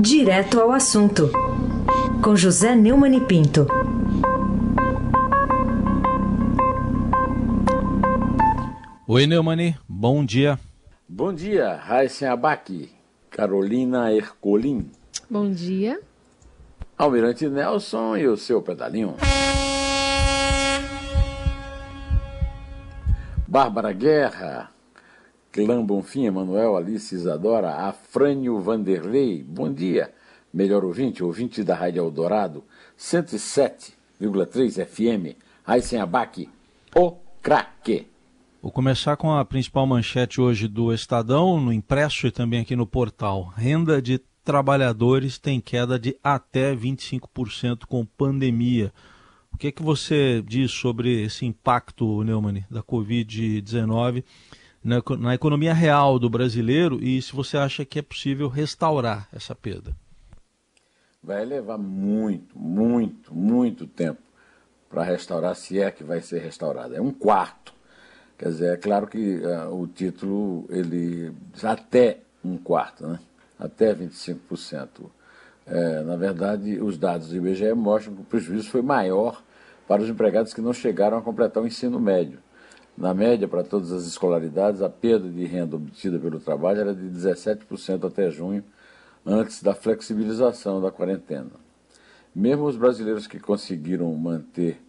Direto ao assunto, com José Neumann e Pinto. Oi, Neumani, bom dia. Bom dia, Raíssen Abac, Carolina Ercolim. Bom dia. Almirante Nelson e o seu pedalinho. Bárbara Guerra, Clã Bonfim, Emanuel, Alice Isadora, Afrânio Vanderlei, bom dia, melhor ouvinte, ouvinte da Rádio Eldorado, 107,3 FM, Aysen Abac, o craque. Vou começar com a principal manchete hoje do Estadão, no impresso e também aqui no portal. Renda de trabalhadores tem queda de até 25% com pandemia. O que, é que você diz sobre esse impacto, Neumann, da Covid-19 na, na economia real do brasileiro e se você acha que é possível restaurar essa perda? Vai levar muito, muito, muito tempo para restaurar, se é que vai ser restaurada. É um quarto. Quer dizer, é claro que uh, o título, ele até um quarto, né? até 25%. É, na verdade, os dados do IBGE mostram que o prejuízo foi maior para os empregados que não chegaram a completar o ensino médio. Na média, para todas as escolaridades, a perda de renda obtida pelo trabalho era de 17% até junho, antes da flexibilização da quarentena. Mesmo os brasileiros que conseguiram manter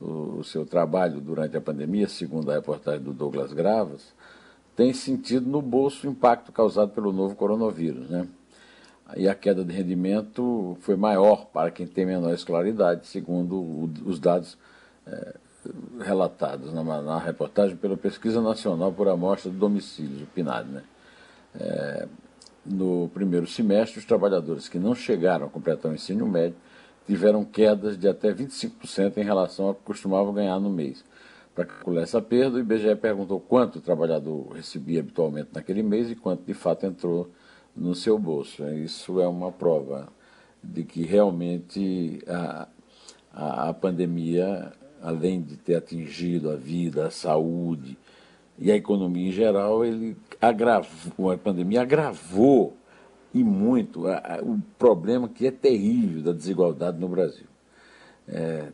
o, seu trabalho durante a pandemia, segundo a reportagem do Douglas Gravas, têm sentido no bolso o impacto causado pelo novo coronavírus. Né? E a queda de rendimento foi maior para quem tem menor escolaridade, segundo os dados é, relatados na, na, reportagem pela Pesquisa Nacional por Amostra de Domicílios, o PNAD. Né? É, no primeiro semestre, os trabalhadores que não chegaram a completar o ensino médio tiveram quedas de até 25% em relação ao que costumavam ganhar no mês. Para calcular essa perda, o IBGE perguntou quanto o trabalhador recebia habitualmente naquele mês e quanto de fato entrou no seu bolso. Isso é uma prova de que realmente a, a, a pandemia além de ter atingido a vida, a saúde e a economia em geral, ele agravou, a pandemia agravou e muito a, a, o problema que é terrível da desigualdade no Brasil. É,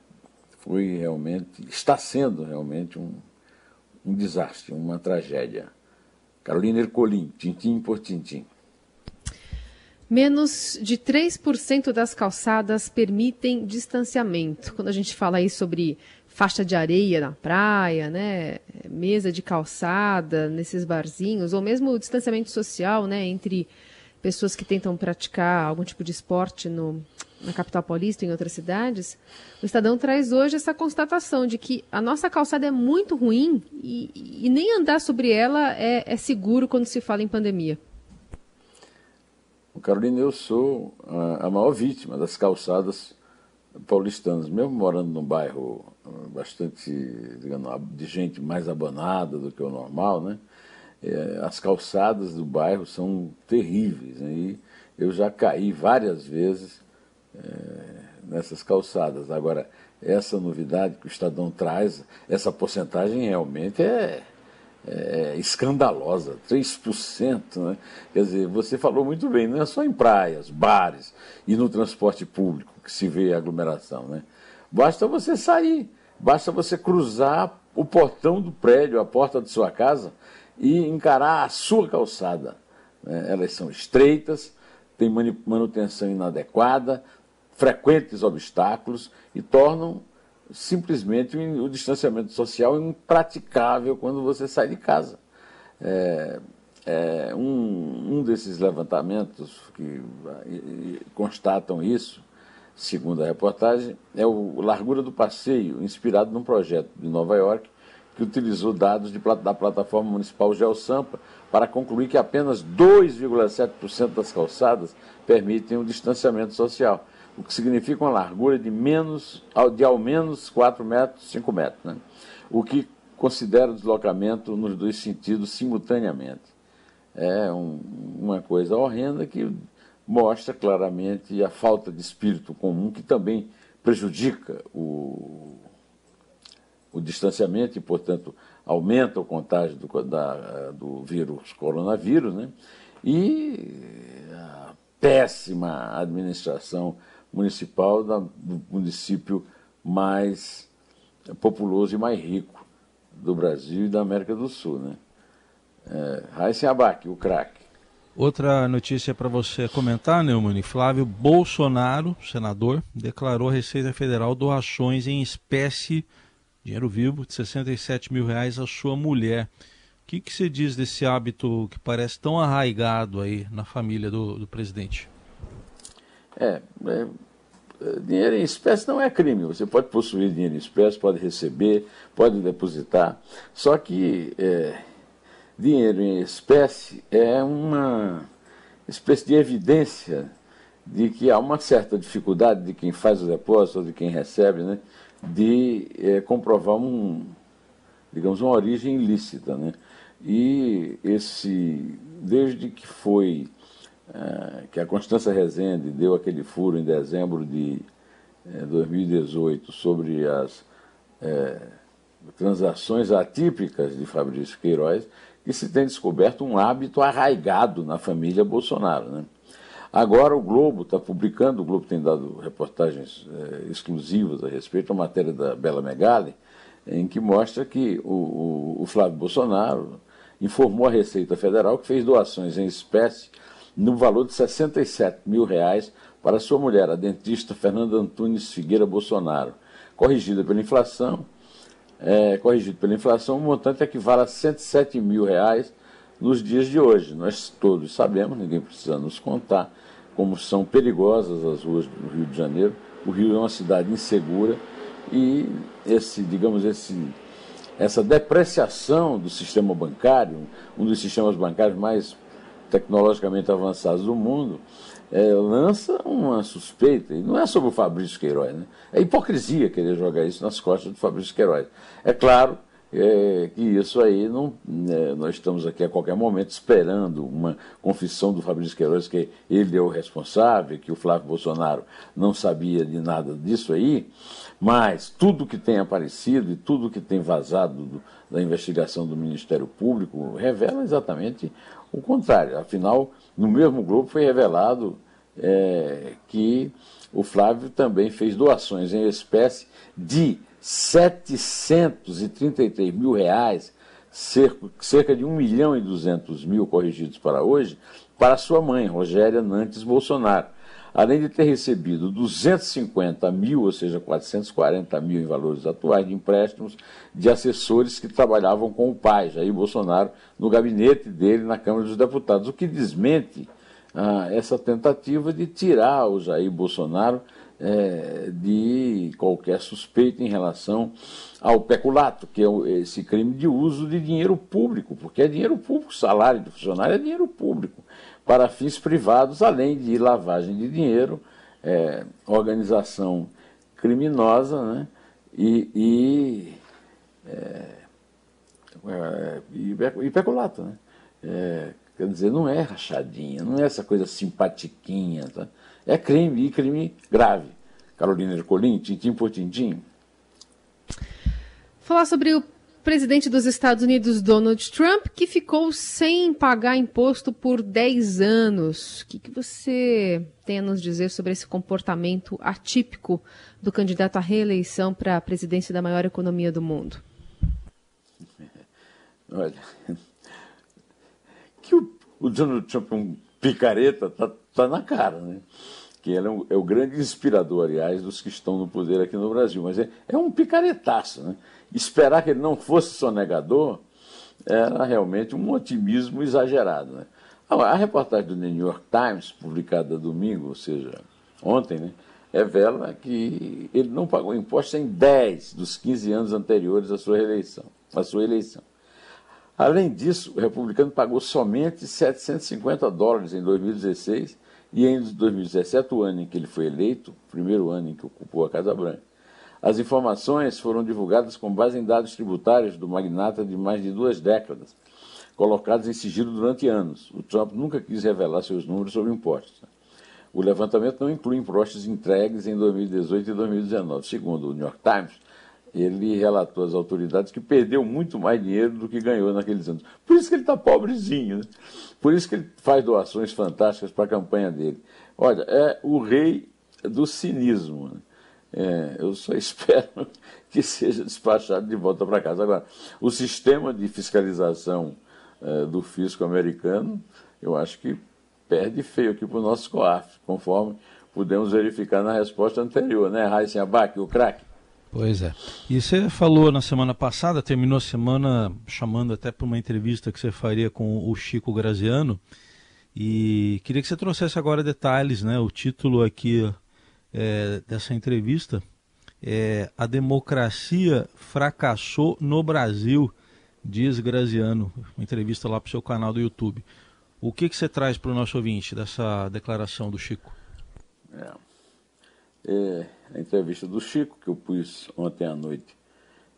foi realmente, está sendo realmente um, um desastre, uma tragédia. Carolina Ercolim, tintim por tintim. Menos de 3% das calçadas permitem distanciamento. Quando a gente fala aí sobre faixa de areia na praia, né, mesa de calçada nesses barzinhos, ou mesmo o distanciamento social, né, entre pessoas que tentam praticar algum tipo de esporte no, na capital paulista e em outras cidades, o Estadão traz hoje essa constatação de que a nossa calçada é muito ruim e, e nem andar sobre ela é, é seguro quando se fala em pandemia. Carolina, eu sou a, maior vítima das calçadas paulistanas, mesmo morando num bairro ah, bastante, digamos, de gente mais abonada do que o normal, né? É, as calçadas do bairro são terríveis, né? e eu já caí várias vezes é, nessas calçadas. Agora, essa novidade que o Estadão traz, essa porcentagem realmente é, é, escandalosa, 3%. Né? Quer dizer, você falou muito bem, não é só em praias, bares e no transporte público que se vê aglomeração. Né? Basta você sair, basta você cruzar o portão do prédio, a porta de sua casa e encarar a sua calçada. Né? Elas são estreitas, têm manutenção inadequada, frequentes obstáculos e tornam simplesmente o distanciamento social impraticável quando você sai de casa. É, é, um, um desses levantamentos que constatam isso, segundo a reportagem, é o Largura do Passeio, inspirado num projeto de Nova York que utilizou dados de, da plataforma municipal GeoSampa para concluir que apenas 2,7% das calçadas permitem o distanciamento social o que significa uma largura de, menos, de ao menos 4 metros, 5 metros, né? o que considera o deslocamento nos dois sentidos simultaneamente. É um, uma coisa horrenda que mostra claramente a falta de espírito comum, que também prejudica o, o distanciamento e, portanto, aumenta o contágio do, da, do vírus coronavírus, né? e péssima administração municipal do município mais populoso e mais rico do Brasil e da América do Sul. Né? É, Raíssa Abac, o craque. Outra notícia para você comentar, Neumann. Flávio Bolsonaro, senador, declarou à Receita Federal doações em espécie, dinheiro vivo, de 67 mil reais à sua mulher. O que, que você diz desse hábito que parece tão arraigado aí na família do, do presidente? É, é, dinheiro em espécie não é crime. Você pode possuir dinheiro em espécie, pode receber, pode depositar. Só que é, dinheiro em espécie é uma espécie de evidência de que há uma certa dificuldade de quem faz o depósito ou de quem recebe, né, de é, comprovar um, digamos, uma origem ilícita, né? E esse, desde que foi é, que a Constância Rezende deu aquele furo em dezembro de é, 2018 sobre as transações atípicas de Fabrício Queiroz, que se tem descoberto um hábito arraigado na família Bolsonaro. Né? Agora o Globo está publicando, o Globo tem dado reportagens é, exclusivas a respeito, a matéria da Bela Megali, em que mostra que o, o, o Flávio Bolsonaro informou a Receita Federal que fez doações em espécie no valor de 67 mil reais para sua mulher, a dentista Fernanda Antunes Figueira Bolsonaro. Corrigida pela inflação, é, corrigido pela inflação, o montante equivale a 107 mil reais nos dias de hoje. Nós todos sabemos, ninguém precisa nos contar, como são perigosas as ruas do Rio de Janeiro. O Rio é uma cidade insegura e esse, digamos, esse, essa depreciação do sistema bancário, um dos sistemas bancários mais tecnologicamente avançados do mundo, é, lança uma suspeita, e não é sobre o Fabrício Queiroz, né? é hipocrisia querer jogar isso nas costas do Fabrício Queiroz. É claro é, que isso aí não. É, nós estamos aqui a qualquer momento esperando uma confissão do Fabrício Queiroz que ele é o responsável, que o Flávio Bolsonaro não sabia de nada disso aí, mas tudo que tem aparecido e tudo que tem vazado do, da investigação do Ministério Público revela exatamente o contrário. Afinal, no mesmo grupo foi revelado é, que o Flávio também fez doações em espécie de 733 mil reais, cerca, de 1 milhão e 200 mil corrigidos para hoje, para sua mãe, Rogéria Nantes Bolsonaro. Além de ter recebido 250 mil, ou seja, 440 mil em valores atuais de empréstimos de assessores que trabalhavam com o pai, Jair Bolsonaro, no gabinete dele na Câmara dos Deputados, o que desmente ah, essa tentativa de tirar o Jair Bolsonaro é, de qualquer suspeita em relação ao peculato, que é esse crime de uso de dinheiro público, porque é dinheiro público, salário de funcionário é dinheiro público para fins privados, além de lavagem de dinheiro, é, organização criminosa né, e, e, é, e peculato. Né? É, quer dizer, não é rachadinha, não é essa coisa simpatiquinha. Tá? É crime, e crime grave. Carolina Ercolim, tintim por tintim. Falar sobre o presidente dos Estados Unidos, Donald Trump, que ficou sem pagar imposto por 10 anos. O que, que você tem a nos dizer sobre esse comportamento atípico do candidato à reeleição para a presidência da maior economia do mundo? Olha, o, Donald Trump é um picareta, tá, tá na cara, né? que ele é, um, é, o grande inspirador, aliás, dos que estão no poder aqui no Brasil. Mas é, é um picaretaço, né? esperar que ele não fosse sonegador era realmente um otimismo exagerado. Né? A reportagem do New York Times, publicada domingo, ou seja, ontem, né, revela que ele não pagou imposto em 10 dos 15 anos anteriores à sua eleição. À sua eleição. Além disso, o republicano pagou somente 750 dólares em 2016 e em 2017, o ano em que ele foi eleito, primeiro ano em que ocupou a Casa Branca. As informações foram divulgadas com base em dados tributários do magnata de mais de duas décadas, colocados em sigilo durante anos. O Trump nunca quis revelar seus números sobre impostos. O levantamento não inclui impostos entregues em 2018 e 2019. Segundo o New York Times, ele relatou às autoridades que perdeu muito mais dinheiro do que ganhou naqueles anos. Por isso que ele está pobrezinho, né? por isso que ele faz doações fantásticas para a campanha dele. Olha, é o rei do cinismo. Né? É, eu só espero que seja despachado de volta para casa. Agora, o sistema de fiscalização é, do fisco americano, eu acho que perde feio aqui para o nosso COAF, conforme pudemos verificar na resposta anterior, né, Raíssen Abac, o craque? Pois é. E você falou na semana passada, terminou a semana chamando até para uma entrevista que você faria com o Chico Graziano, e queria que você trouxesse agora detalhes, né? O título aqui é, dessa entrevista é A Democracia Fracassou no Brasil, diz Graziano, uma entrevista lá para o seu canal do YouTube. O que, que você traz para o nosso ouvinte dessa declaração do Chico? É. É, a entrevista do Chico, que eu pus ontem à noite,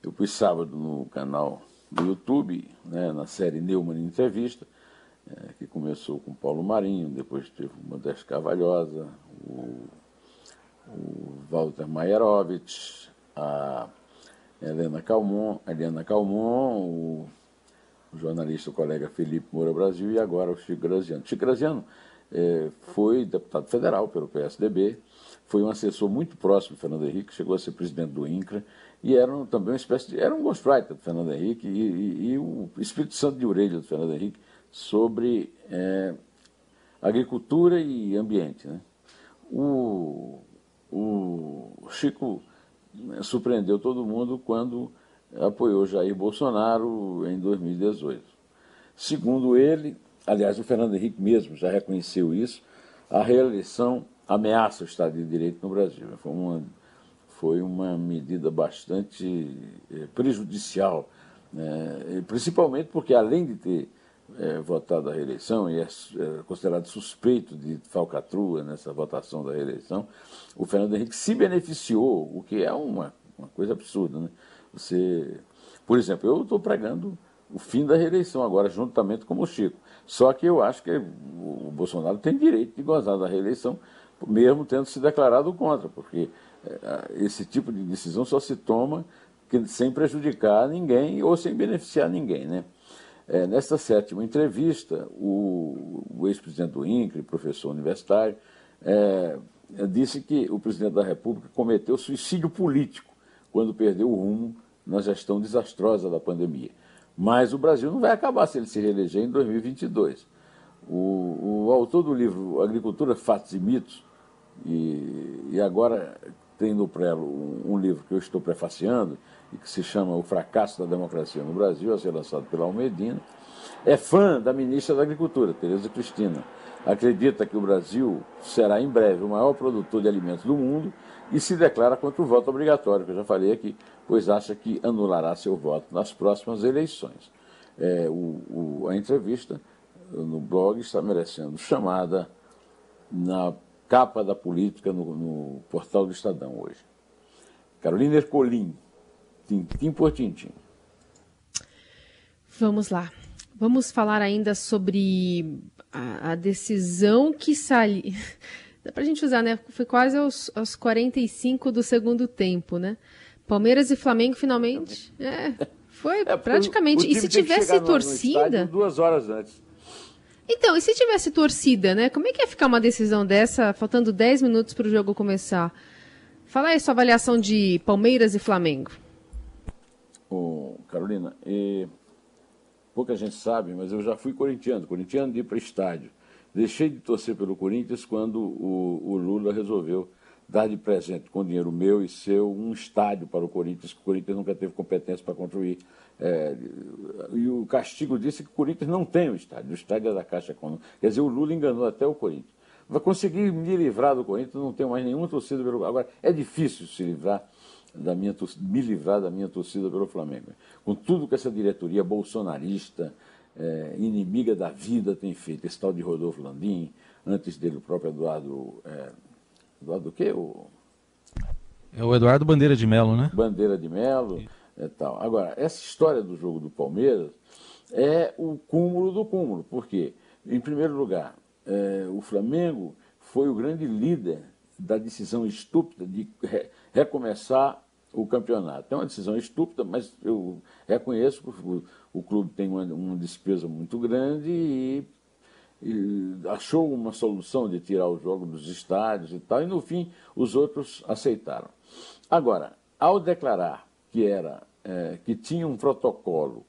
eu pus sábado no canal do YouTube, né, na série Neumann Entrevista, é, que começou com Paulo Marinho, depois teve o Modesto Carvalhosa, o, o Walter Maierovitch, a Helena Calmon, Helena Calmon, o, o jornalista o colega Felipe Moura Brasil e agora o Chico Graziano. Chico Graziano é, foi deputado federal pelo PSDB, foi um assessor muito próximo do Fernando Henrique, chegou a ser presidente do INCRA, e era também uma espécie de. era um ghostwriter do Fernando Henrique, e, e, e o Espírito Santo de orelha do Fernando Henrique sobre é, agricultura e ambiente. Né? O, o Chico né, surpreendeu todo mundo quando apoiou Jair Bolsonaro em 2018. Segundo ele, aliás, o Fernando Henrique mesmo já reconheceu isso, a reeleição ameaça o Estado de Direito no Brasil. Foi uma, foi uma medida bastante é, prejudicial, né? principalmente porque, além de ter é, votado a reeleição e é, é, considerado suspeito de falcatrua nessa votação da reeleição, o Fernando Henrique se beneficiou, o que é uma, uma coisa absurda. Né? Você, por exemplo, eu estou pregando o fim da reeleição agora, juntamente com o Chico. Só que eu acho que o Bolsonaro tem direito de gozar da reeleição, mesmo tendo se declarado contra, porque é, esse tipo de decisão só se toma sem prejudicar ninguém ou sem beneficiar ninguém. Né? É, nesta sétima entrevista, o, o ex-presidente do INCRE, professor universitário, é, disse que o presidente da República cometeu suicídio político quando perdeu o rumo na gestão desastrosa da pandemia. Mas o Brasil não vai acabar se ele se reeleger em 2022. O, o autor do livro Agricultura, Fatos e Mitos, e, e agora tem no Prelo um, um, livro que eu estou prefaciando, e que se chama O Fracasso da Democracia no Brasil, a ser lançado pela Almedina, é fã da ministra da Agricultura, Tereza Cristina. Acredita que o Brasil será em breve o maior produtor de alimentos do mundo e se declara contra o voto obrigatório, que eu já falei aqui, pois acha que anulará seu voto nas próximas eleições. É, o, o, a entrevista no blog está merecendo chamada na capa da política no, no portal do Estadão hoje. Carolina Ercolim, tintim por tintim. Vamos lá. Vamos falar ainda sobre a, a decisão que saiu. Dá pra gente usar, né? Foi quase aos, aos 45 do segundo tempo, né? Palmeiras e Flamengo finalmente. É, foi é, praticamente. E se tivesse torcida. No duas horas antes. Então, e se tivesse torcida, né? Como é que ia ficar uma decisão dessa, faltando 10 minutos para o jogo começar? Fala aí sua avaliação de Palmeiras e Flamengo. Ô, Carolina, e... pouca gente sabe, mas eu já fui corintiano, corintiano de ir para estádio. Deixei de torcer pelo Corinthians quando o, o Lula resolveu dar de presente com dinheiro meu e seu um estádio para o Corinthians, que o Corinthians nunca teve competência para construir. É, e o castigo disse que o Corinthians não tem o estádio, o estádio é da Caixa Econômica. Quer dizer, o Lula enganou até o Corinthians. Vai conseguir me livrar do Corinthians, não tenho mais nenhuma torcida pelo Agora, é difícil se livrar da minha me livrar da minha torcida pelo Flamengo. Com tudo que essa diretoria bolsonarista, é, inimiga da vida, tem feito, esse tal de Rodolfo Landim, antes dele o próprio Eduardo. É, Eduardo o quê? O... É o Eduardo Bandeira de Melo, né? Bandeira de Melo. É, tal. Agora, essa história do jogo do Palmeiras é o cúmulo do cúmulo, porque, em primeiro lugar, é, o Flamengo foi o grande líder da decisão estúpida de re recomeçar o campeonato. É uma decisão estúpida, mas eu reconheço que o, o clube tem uma, uma, despesa muito grande e, e, achou uma solução de tirar o jogo dos estádios e tal, e no fim os outros aceitaram. Agora, ao declarar que era é, que tinha um protocolo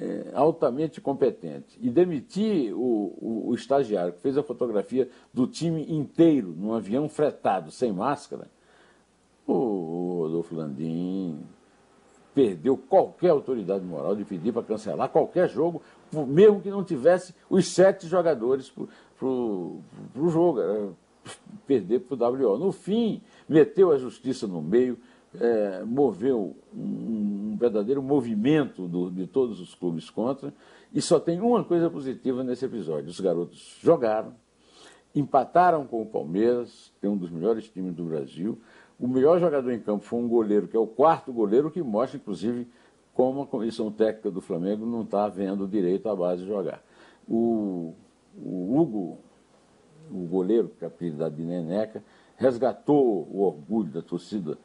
é, altamente competente e demitir o, o, o, estagiário que fez a fotografia do time inteiro num avião fretado, sem máscara, o, o Rodolfo Landim perdeu qualquer autoridade moral de pedir para cancelar qualquer jogo, mesmo que não tivesse os sete jogadores para o jogo. perder para o WO. No fim, meteu a justiça no meio, é, moveu um, um, verdadeiro movimento do, de todos os clubes contra, e só tem uma coisa positiva nesse episódio: os garotos jogaram, empataram com o Palmeiras, que é um dos melhores times do Brasil. O melhor jogador em campo foi um goleiro, que é o quarto goleiro, que mostra, inclusive, como a comissão técnica do Flamengo não está vendo direito a base jogar. O, o Hugo, o goleiro, que é apelidado de Neneca, resgatou o orgulho da torcida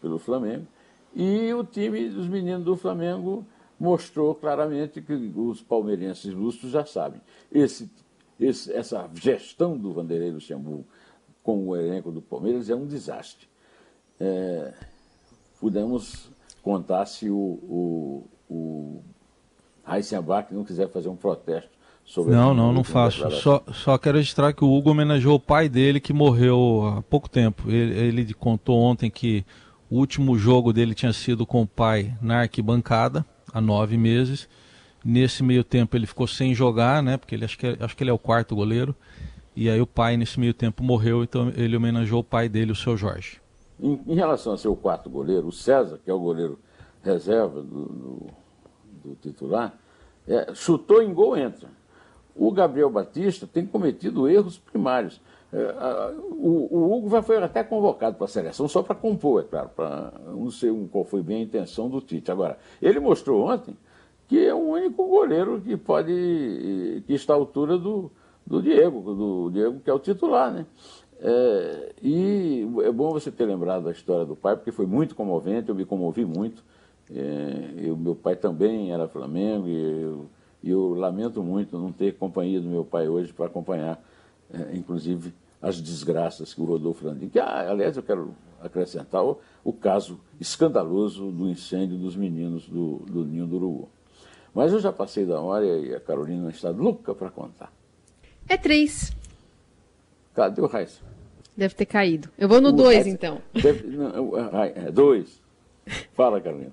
pelo Flamengo. E o time dos meninos do Flamengo mostrou claramente que os palmeirenses lustros já sabem. Esse, esse, essa gestão do Vanderlei Luxemburgo com o elenco do Palmeiras é um desastre. É, pudemos contar se o, o, o Heisenbach não quiser fazer um protesto sobre Não, não, não faço. Só, só quero registrar que o Hugo homenageou o pai dele que morreu há pouco tempo. Ele, ele contou ontem que o último jogo dele tinha sido com o pai na arquibancada, há nove meses. Nesse meio tempo ele ficou sem jogar, né? Porque ele acho que, acho que ele é o quarto goleiro. E aí o pai, nesse meio tempo, morreu, então ele homenageou o pai dele, o seu Jorge. Em, em relação a seu quarto goleiro, o César, que é o goleiro reserva do, do, do titular, é, chutou em gol, entra. O Gabriel Batista tem cometido erros primários. É, o, o, Hugo foi até convocado para a seleção só para compor, é claro, não sei qual foi bem a intenção do Tite. Agora, ele mostrou ontem que é o único goleiro que pode, que está à altura do, do Diego, do Diego que é o titular, né? É, e é bom você ter lembrado da história do pai, porque foi muito comovente, eu me comovi muito. É, o meu pai também era Flamengo e eu, eu, lamento muito não ter companhia do meu pai hoje para acompanhar, é, inclusive, as desgraças que o Rodolfo Landim, que ah, aliás eu quero acrescentar o, o, caso escandaloso do incêndio dos meninos do, do Ninho do Urubu. Mas eu já passei da hora e a Carolina está louca para contar. É três. Cadê o Raiz? Deve ter caído. Eu vou no o dois, então. Deve, não, é dois. Fala, Carolina.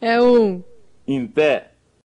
É um. Em pé.